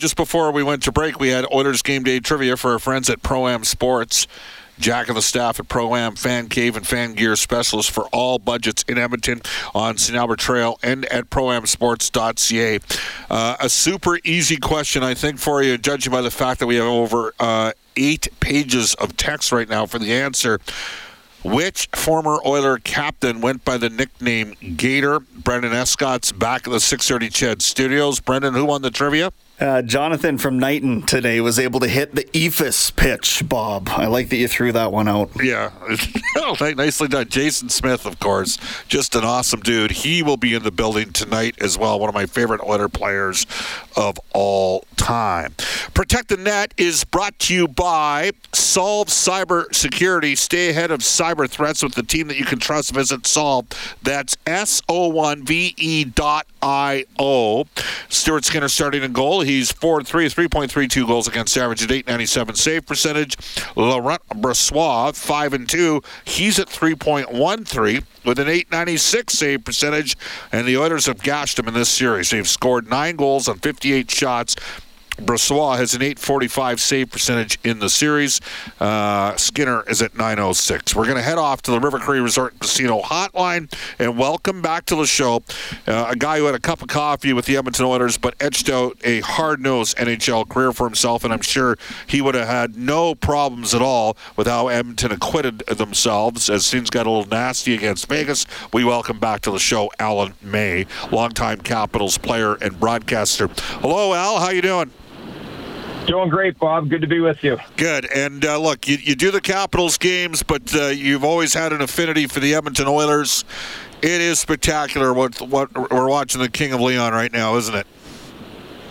Just before we went to break, we had Oilers game day trivia for our friends at Pro Am Sports. Jack and the staff at Pro Am Fan Cave and Fan Gear Specialists for all budgets in Edmonton on St. Albert Trail and at proamsports.ca. Uh, a super easy question, I think, for you, judging by the fact that we have over uh, eight pages of text right now for the answer. Which former Oiler captain went by the nickname Gator? Brendan Escott's back at the 630 Ched Studios. Brendan, who won the trivia? Uh, Jonathan from Knighton today was able to hit the eephus pitch, Bob. I like that you threw that one out. Yeah, nicely done. Jason Smith, of course, just an awesome dude. He will be in the building tonight as well. One of my favorite Oiler players of all time. Protect the Net is brought to you by Solve Cyber Security. Stay ahead of cyber threats with the team that you can trust. Visit Solve. That's S O 1 V E dot I O. Stuart Skinner starting in goal. He's 4 3, 3.32 goals against average at 897 save percentage. Laurent Brossoit, 5 and 2. He's at 3.13 with an 896 save percentage. And the Oilers have gashed him in this series. They've scored nine goals on 58 shots. Brossoit has an 845 save percentage in the series. Uh, Skinner is at 906. We're going to head off to the River Cree Resort Casino hotline and welcome back to the show uh, a guy who had a cup of coffee with the Edmonton Oilers but etched out a hard nosed NHL career for himself, and I'm sure he would have had no problems at all with how Edmonton acquitted themselves as things got a little nasty against Vegas. We welcome back to the show Alan May, longtime Capitals player and broadcaster. Hello, Al. How you doing? Doing great, Bob. Good to be with you. Good. And uh, look, you, you do the Capitals games, but uh, you've always had an affinity for the Edmonton Oilers. It is spectacular what what we're watching the King of Leon right now, isn't it?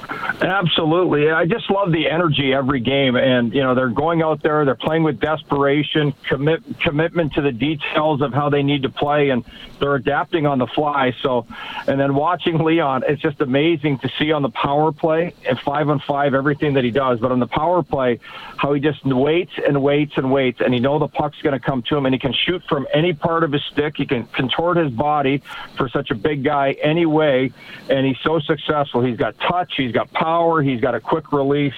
Absolutely. I just love the energy every game. And, you know, they're going out there, they're playing with desperation, commit, commitment to the details of how they need to play, and they're adapting on the fly. So, and then watching Leon, it's just amazing to see on the power play and five on five everything that he does. But on the power play, how he just waits and waits and waits, and he know the puck's going to come to him, and he can shoot from any part of his stick. He can contort his body for such a big guy anyway, and he's so successful. He's got touch, he's got power, he's got a quick release.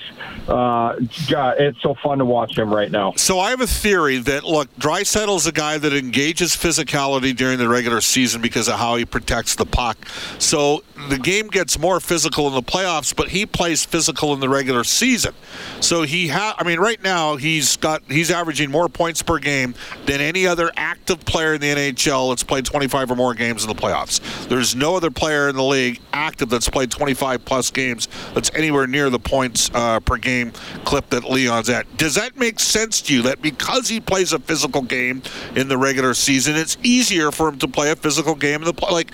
Uh, God, it's so fun to watch him right now. So I have a theory that look, Draisaitl's a guy that engages physicality during the regular season because of how he protects the puck. So the game gets more physical in the playoffs, but he plays physical in the regular season. So he ha- I mean, right now he's got he's averaging more points per game than any other active player in the NHL that's played 25 or more games in the playoffs. There's no other player in the league active that's played 25 plus games that's anywhere near the points uh, per game clip that Leon's at. Does that make sense to you? That because he plays a physical game in the regular season, it's easier for him to play a physical game in the like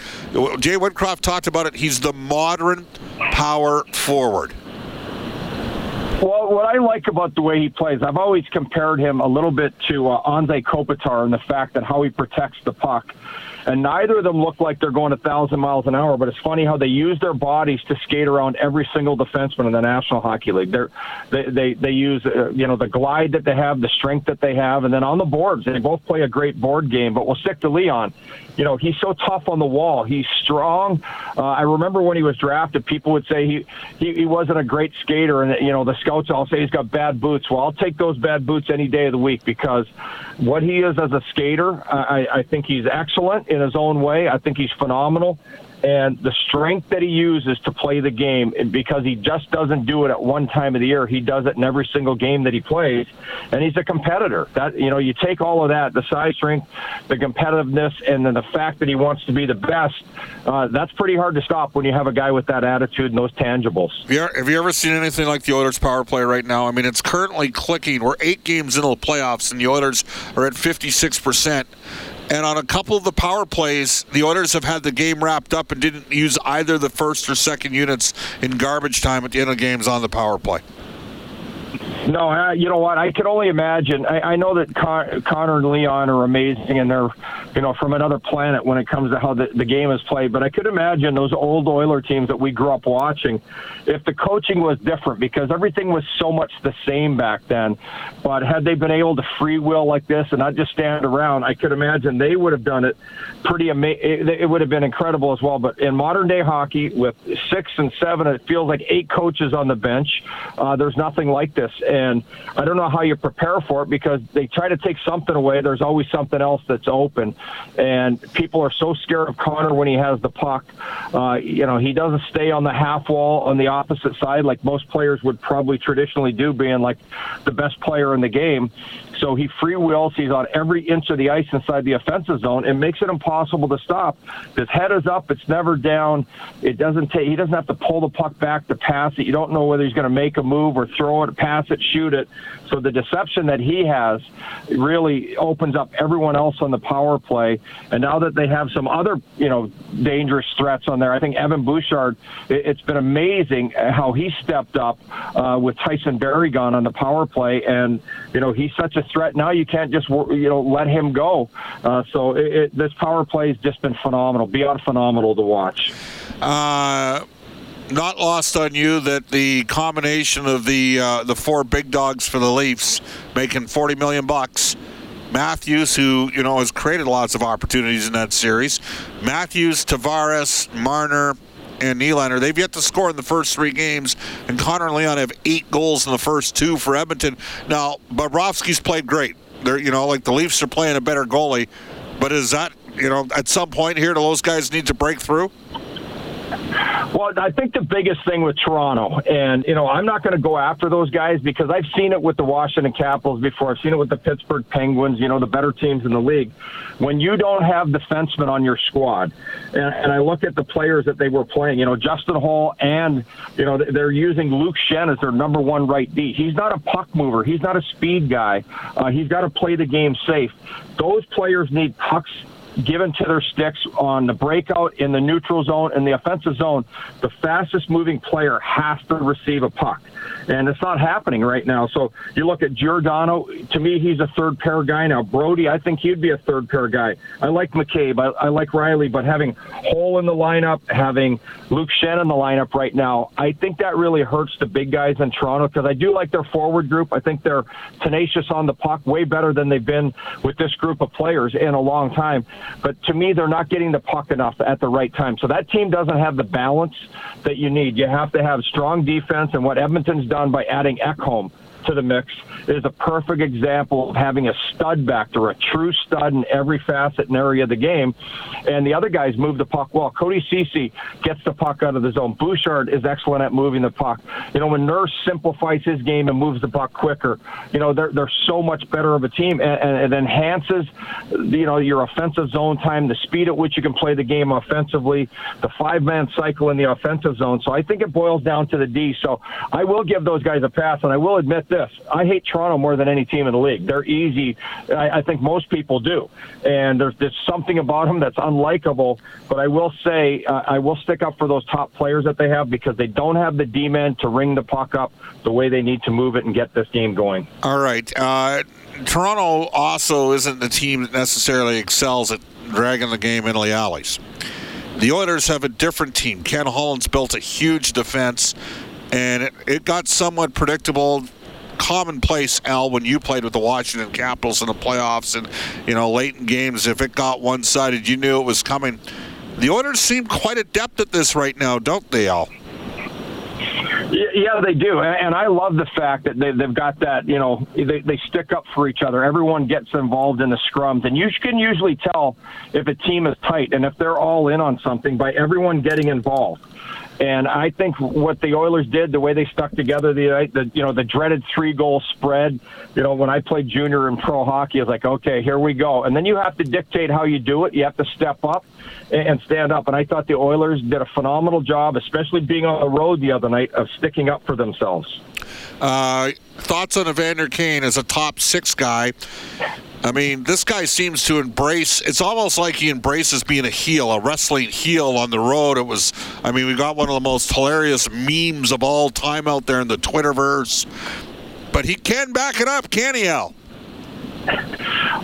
Jay Woodcroft talked about it. He's the modern power forward. Well, what I like about the way he plays, I've always compared him a little bit to uh, Anze Kopitar in the fact that how he protects the puck and neither of them look like they're going a thousand miles an hour. But it's funny how they use their bodies to skate around every single defenseman in the National Hockey League. They're, they they they use uh, you know the glide that they have, the strength that they have, and then on the boards they both play a great board game. But we'll stick to Leon. You know he's so tough on the wall. He's strong. Uh, I remember when he was drafted, people would say he, he he wasn't a great skater, and you know the scouts, I'll say he's got bad boots. Well, I'll take those bad boots any day of the week because what he is as a skater, I, I think he's excellent in his own way. I think he's phenomenal. And the strength that he uses to play the game because he just doesn't do it at one time of the year he does it in every single game that he plays. And he's a competitor. That you know you take all of that the size strength the competitiveness and then the fact that he wants to be the best uh, that's pretty hard to stop when you have a guy with that attitude and those tangibles. Have you ever seen anything like the Oilers power play right now? I mean it's currently clicking. We're eight games into the playoffs and the Oilers are at 56% and on a couple of the power plays, the Oilers have had the game wrapped up and didn't use either the first or second units in garbage time at the end of games on the power play. No, I, you know what? I can only imagine. I, I know that Con- Connor and Leon are amazing, and they're, you know, from another planet when it comes to how the, the game is played. But I could imagine those old Oiler teams that we grew up watching, if the coaching was different, because everything was so much the same back then. But had they been able to free will like this and not just stand around, I could imagine they would have done it pretty amazing. It, it would have been incredible as well. But in modern day hockey, with six and seven, it feels like eight coaches on the bench. Uh, there's nothing like this I don't know how you prepare for it because they try to take something away. There's always something else that's open, and people are so scared of Connor when he has the puck. Uh, you know, he doesn't stay on the half wall on the opposite side like most players would probably traditionally do, being like the best player in the game. So he free wheels. He's on every inch of the ice inside the offensive zone. It makes it impossible to stop. His head is up. It's never down. It doesn't take. He doesn't have to pull the puck back to pass it. You don't know whether he's going to make a move or throw it, pass it, shoot it. So the deception that he has really opens up everyone else on the power play. And now that they have some other, you know, dangerous threats on there, I think Evan Bouchard. It's been amazing how he stepped up uh, with Tyson Barrie gone on the power play, and you know he's such a threat now. You can't just you know let him go. Uh, so it, it, this power play has just been phenomenal, beyond phenomenal to watch. Uh, not lost on you that the combination of the uh, the four big dogs for the Leafs making 40 million bucks. Matthews, who you know has created lots of opportunities in that series, Matthews, Tavares, Marner, and Nylander. They've yet to score in the first three games, and Connor and Leon have eight goals in the first two for Edmonton. Now, Bobrovsky's played great. They're you know like the Leafs are playing a better goalie, but is that you know at some point here do those guys need to break through? Well, I think the biggest thing with Toronto, and you know, I'm not going to go after those guys because I've seen it with the Washington Capitals before. I've seen it with the Pittsburgh Penguins. You know, the better teams in the league. When you don't have defensemen on your squad, and, and I look at the players that they were playing, you know, Justin Holl, and you know, they're using Luke Schenn as their number one right D. He's not a puck mover. He's not a speed guy. Uh, he's got to play the game safe. Those players need pucks given to their sticks on the breakout in the neutral zone and the offensive zone, the fastest moving player has to receive a puck and it's not happening right now. So you look at Giordano. To me, he's a third pair guy now. Brodie, I think he'd be a third pair guy. I like McCabe. I, I like Rielly, but having Holl in the lineup, having Luke Schenn in the lineup right now, I think that really hurts the big guys in Toronto because I do like their forward group. I think they're tenacious on the puck, way better than they've been with this group of players in a long time. But to me, they're not getting the puck enough at the right time. So that team doesn't have the balance that you need. You have to have strong defense, and what Edmonton's done by adding Ekholm to the mix is a perfect example of having a stud back there, a true stud in every facet and area of the game. And the other guys move the puck well. Cody Ceci gets the puck out of the zone. Bouchard is excellent at moving the puck. You know, when Nurse simplifies his game and moves the puck quicker, you know, they're, they're so much better of a team and, and it enhances, you know, your offensive zone time, the speed at which you can play the game offensively, the five man cycle in the offensive zone. So I think it boils down to the D. So I will give those guys a pass and I will admit this. I hate Toronto more than any team in the league. They're easy. I, I think most people do. And there's, there's something about them that's unlikable. But I will say, uh, I will stick up for those top players that they have because they don't have the D men to ring the puck up the way they need to move it and get this game going. All right. Uh, Toronto also isn't the team that necessarily excels at dragging the game into the alleys. The Oilers have a different team. Ken Holland's built a huge defense, and it, it got somewhat predictable commonplace, Al, when you played with the Washington Capitals in the playoffs and, you know, late in games, if it got one sided, you knew it was coming. The Oilers seem quite adept at this right now, don't they, Al? Yeah, they do, and I love the fact that they, they've got that. You know, they, they stick up for each other. Everyone gets involved in the scrums, and you can usually tell if a team is tight and if they're all in on something by everyone getting involved. And I think what the Oilers did, the way they stuck together, the, the you know the dreaded three goal spread. You know, when I played junior in pro hockey, I was like, okay, here we go. And then you have to dictate how you do it. You have to step up and stand up. And I thought the Oilers did a phenomenal job, especially being on the road the other night, of sticking up for themselves. Uh, thoughts on Evander Kane as a top six guy? I mean, this guy seems to embrace. It's almost like he embraces being a heel, a wrestling heel on the road. It was. I mean, we got one of the most hilarious memes of all time out there in the Twitterverse. But he can back it up, can he, Al?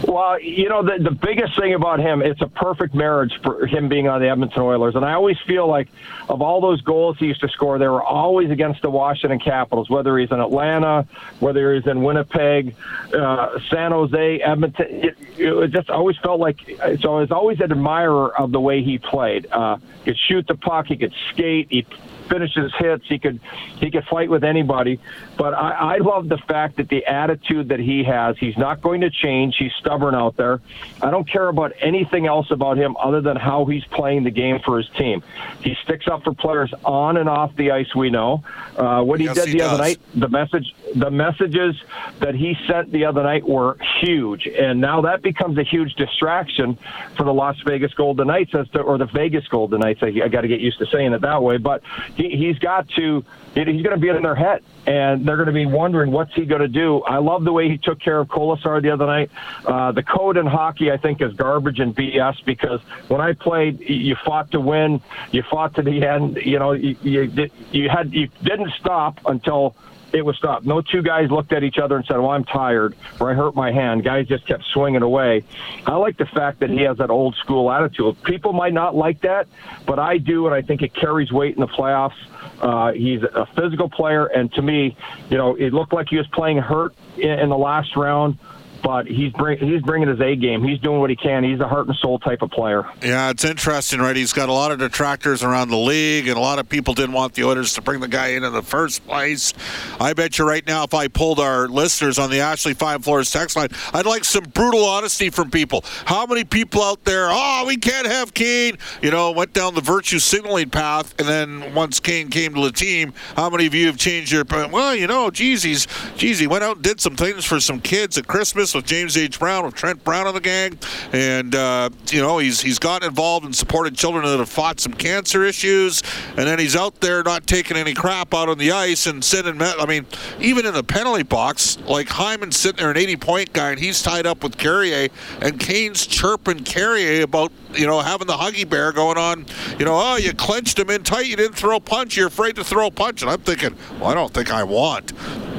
Well, you know, the, the biggest thing about him, it's a perfect marriage for him being on the Edmonton Oilers. And I always feel like of all those goals he used to score, they were always against the Washington Capitals, whether he's in Atlanta, whether he's in Winnipeg, uh, San Jose, Edmonton. It, it just always felt like, so I was always an admirer of the way he played. Uh, he could shoot the puck, he could skate, he finish his hits. He could he could fight with anybody. But I, I love the fact that the attitude that he has. He's not going to change. He's stubborn out there. I don't care about anything else about him other than how he's playing the game for his team. He sticks up for players on and off the ice. We know uh, what he yes, did he the does. other night. The message, the messages that he sent the other night were huge, and now that becomes a huge distraction for the Las Vegas Golden Knights as to, or the Vegas Golden Knights. I, I got to get used to saying it that way, but he, he's got to. He's going to be in their head, and they're going to be wondering what's he going to do. I love the way he took care of Kolesar the other night. Uh, the code in hockey, I think, is garbage and BS because when I played, you fought to win, you fought to the end. You know, you you, you had you didn't stop until it was stopped. No two guys looked at each other and said, "Well, I'm tired," or "I hurt my hand." Guys just kept swinging away. I like the fact that he has that old school attitude. People might not like that, but I do, and I think it carries weight in the playoffs. Uh, he's a physical player, and to me, you know, it looked like he was playing hurt in, in the last round. But he's bring, he's bringing his A game. He's doing what he can. He's a heart and soul type of player. Yeah, it's interesting, right? He's got a lot of detractors around the league, and a lot of people didn't want the Oilers to bring the guy in in the first place. I bet you right now, if I pulled our listeners on the Ashley Five Floors text line, I'd like some brutal honesty from people. How many people out there, oh, we can't have Kane, you know, went down the virtue signaling path, and then once Kane came to the team, how many of you have changed your, well, you know, geez, he's, geez, he went out and did some things for some kids at Christmas with James H. Brown, with Trent Brown on the gang, and uh, you know he's he's gotten involved and supported children that have fought some cancer issues, and then he's out there not taking any crap out on the ice and sitting. I mean, even in the penalty box, like Hyman's sitting there, an 80-point guy, and he's tied up with Carrier, and Kane's chirping Carrier about you know having the huggy bear going on. You know, oh, you clenched him in tight, you didn't throw a punch, you're afraid to throw a punch, and I'm thinking, well, I don't think I want.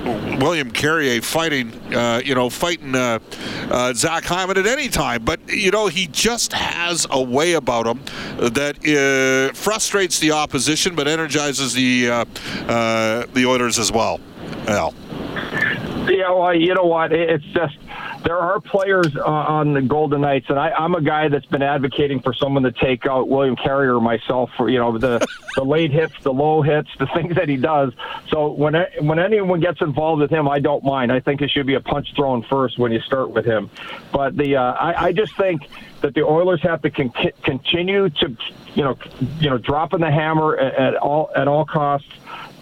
William Carrier fighting, uh, you know, fighting uh, uh, Zach Hyman at any time. But, you know, he just has a way about him that uh, frustrates the opposition but energizes the, uh, uh, the Oilers as well. Al. Yeah, well, you know what? It's just there are players uh, on the Golden Knights, and I, I'm a guy that's been advocating for someone to take out William Carrier myself for you know the the late hits, the low hits, the things that he does. So when when anyone gets involved with him, I don't mind. I think it should be a punch thrown first when you start with him. But the uh, I, I just think that the Oilers have to con- continue to you know you know dropping the hammer at, at all at all costs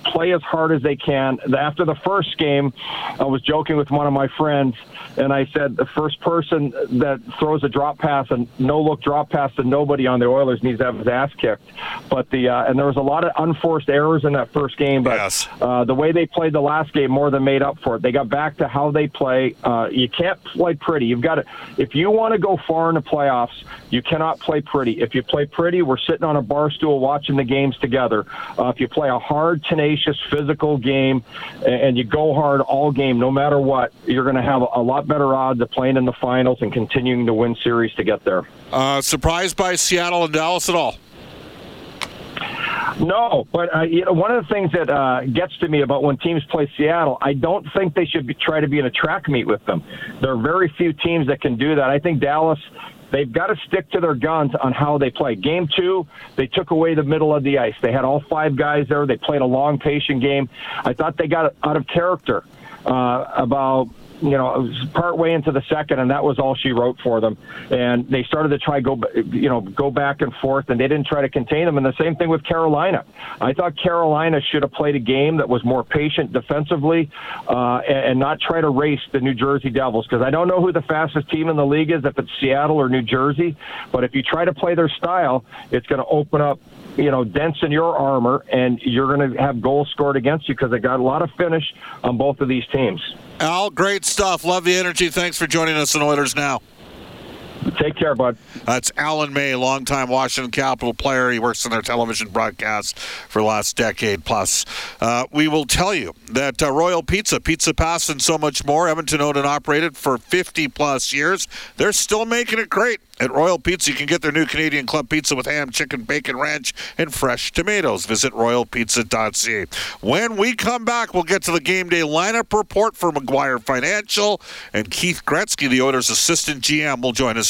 play as hard as they can. After the first game, I was joking with one of my friends, and I said the first person that throws a drop pass and no look drop pass to nobody on the Oilers needs to have his ass kicked. But the uh, and there was a lot of unforced errors in that first game, but yes. uh, the way they played the last game more than made up for it. They got back to how they play. Uh, you can't play pretty. You've got to if you want to go far in the playoffs, you cannot play pretty. If you play pretty, we're sitting on a bar stool watching the games together. Uh, if you play a hard, tenacious physical game and you go hard all game, no matter what, you're going to have a lot better odds of playing in the finals and continuing to win series to get there. Uh, surprised by Seattle and Dallas at all? No, but uh, you know, one of the things that uh, gets to me about when teams play Seattle, I don't think they should be, try to be in a track meet with them. There are very few teams that can do that. I think Dallas they've got to stick to their guns on how they play. Game two, they took away the middle of the ice. They had all five guys there. They played a long, patient game. I thought they got out of character uh, about you know, it was part way into the second, and that was all she wrote for them. And they started to try go, you know, go back and forth, and they didn't try to contain them. And the same thing with Carolina. I thought Carolina should have played a game that was more patient defensively, uh, and, and not try to race the New Jersey Devils because I don't know who the fastest team in the league is, if it's Seattle or New Jersey. But if you try to play their style, it's going to open up you know, dents in your armor, and you're going to have goals scored against you because they got a lot of finish on both of these teams. Al, great stuff. Love the energy. Thanks for joining us in Oilers Now. Take care, bud. That's Alan May, longtime Washington Capital player. He works in their television broadcast for the last decade plus. Uh, we will tell you that uh, Royal Pizza, Pizza Pass, and so much more, Edmonton owned and operated for 50 plus years. They're still making it great. At Royal Pizza, you can get their new Canadian Club pizza with ham, chicken, bacon, ranch, and fresh tomatoes. Visit royalpizza.ca. When we come back, we'll get to the game day lineup report for McGuire Financial, and Keith Gretzky, the Oilers' assistant GM, will join us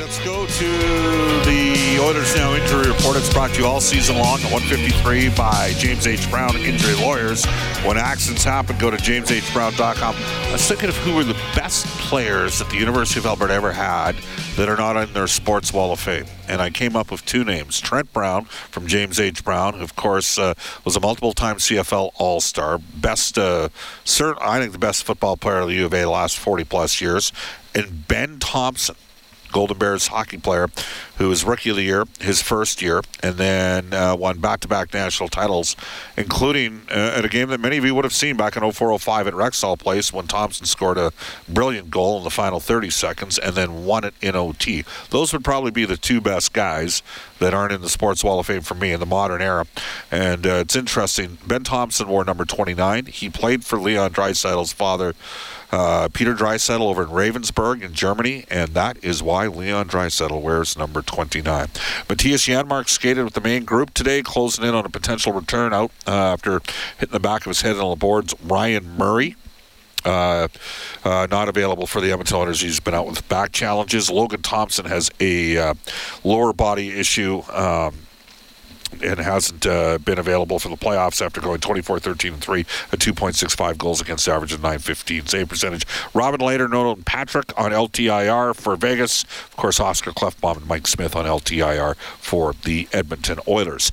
All let's go to the Oilers Now injury report. It's brought to you all season long at 153 by James H. Brown Injury Lawyers. When accidents happen, go to jameshbrown.com. I was thinking of who were the best players that the University of Alberta ever had that are not in their Sports Wall of Fame. And I came up with two names. Trent Brown from James H. Brown, who, of course, uh, was a multiple-time CFL All-Star. Best, uh, I think the best football player of the U of A last 40-plus years. And Ben Thompson. Golden Bears hockey player who was Rookie of the Year his first year, and then uh, won back-to-back national titles, including uh, at a game that many of you would have seen back in 04-05 at Rexall Place when Thompson scored a brilliant goal in the final 30 seconds and then won it in OT. Those would probably be the two best guys that aren't in the Sports Wall of Fame for me in the modern era. And uh, it's interesting. Ben Thompson wore number 29. He played for Leon Draisaitl's father uh, Peter Draisaitl over in Ravensburg in Germany, and that is why Leon Draisaitl wears number 29. Matthias Janmark skated with the main group today, closing in on a potential return out uh, after hitting the back of his head on the boards. Ryan Murray. Uh, uh, not available for the Edmonton Oilers. He's been out with back challenges. Logan Thompson has a uh, lower body issue. Um, and hasn't uh, been available for the playoffs after going 24 13 and 3 a 2.65 goals against average of 915 save percentage robin lehner nolan patrick on ltir for vegas of course oscar klefbom and mike smith on ltir for the edmonton oilers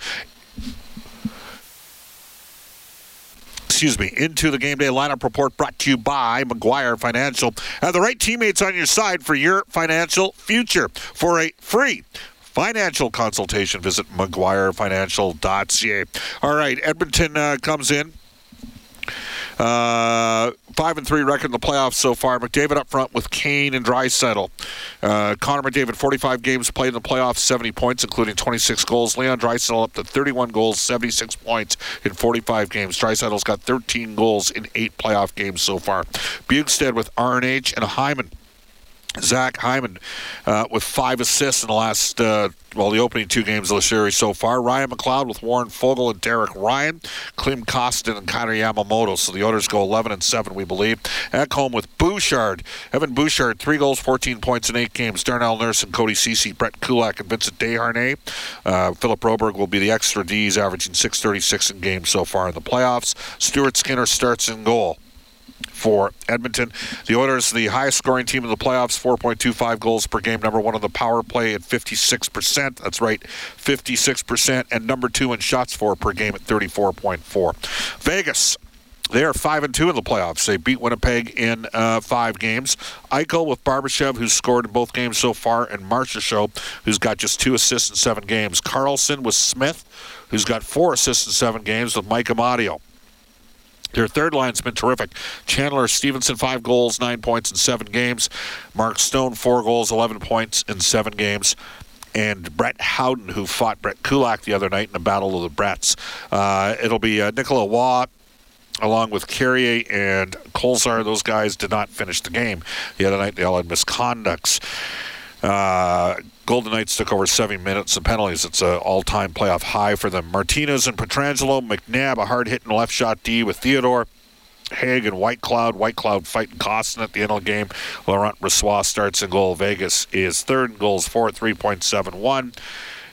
excuse me, into the game day lineup report brought to you by McGuire Financial. Have the right teammates on your side for your financial future. For a free financial consultation, visit McGuireFinancial.ca. All right, Edmonton uh, comes in. Uh, five and three record in the playoffs so far. McDavid up front with Kane and Draisaitl. Uh, Connor McDavid, 45 games played in the playoffs, 70 points, including 26 goals. Leon Draisaitl up to 31 goals, 76 points in 45 games. Draisaitl's got 13 goals in eight playoff games so far. Bjugstad with RNH and Hyman. Zach Hyman uh, with five assists in the last, uh, well, the opening two games of the series so far. Ryan McLeod with Warren Foegele and Derek Ryan, Klim Kostin and Connor Yamamoto. So the Oilers go 11 and 7, we believe. Ekholm with Bouchard. Evan Bouchard, three goals, 14 points in eight games. Darnell Nurse and Cody Ceci, Brett Kulak and Vincent Desharnais. Uh, Philip Broberg will be the extra D's, averaging 636 in games so far in the playoffs. Stuart Skinner starts in goal. For Edmonton. The Oilers, the highest scoring team in the playoffs, 4.25 goals per game. Number one on the power play at 56%. That's right, 56%. And number two in shots for per game at 34.4. Vegas. They are five and two in the playoffs. They beat Winnipeg in uh, five games. Eichel with Barbashev, who's scored in both games so far, and Marchessault, who's got just two assists in seven games. Karlsson with Smith, who's got four assists in seven games, with Mike Amadio. Their third line's been terrific. Chandler Stephenson, five goals, nine points in seven games. Mark Stone, four goals, 11 points in seven games. And Brett Howden, who fought Brett Kulak the other night in the Battle of the Bretts. Uh, it'll be uh, Nicolas Roy, along with Carrier and Kolesar. Those guys did not finish the game the other night. They all had misconducts. Uh, Golden Knights took over seven minutes of penalties. It's an all-time playoff high for them. Martinez and Pietrangelo, McNabb, a hard-hitting left shot D with Theodore. Hague and Whitecloud. White Cloud fighting Kostin at the end of the game. Laurent Brossoit starts in goal. Vegas is third in goals for 3.71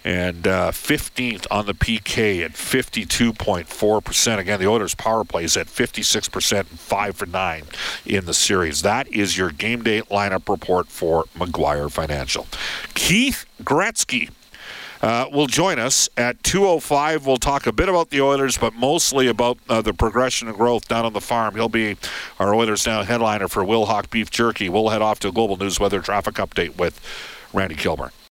and uh, 15th on the PK at 52.4%. Again, the Oilers' power play is at 56% and 5 for 9 in the series. That is your game day lineup report for McGuire Financial. Keith Gretzky. Uh, will join us at 2:05. We'll talk a bit about the Oilers, but mostly about uh, the progression and growth down on the farm. He'll be our Oilers Now headliner for Wilhauk Beef Jerky. We'll head off to a global news weather traffic update with Randy Kilburn.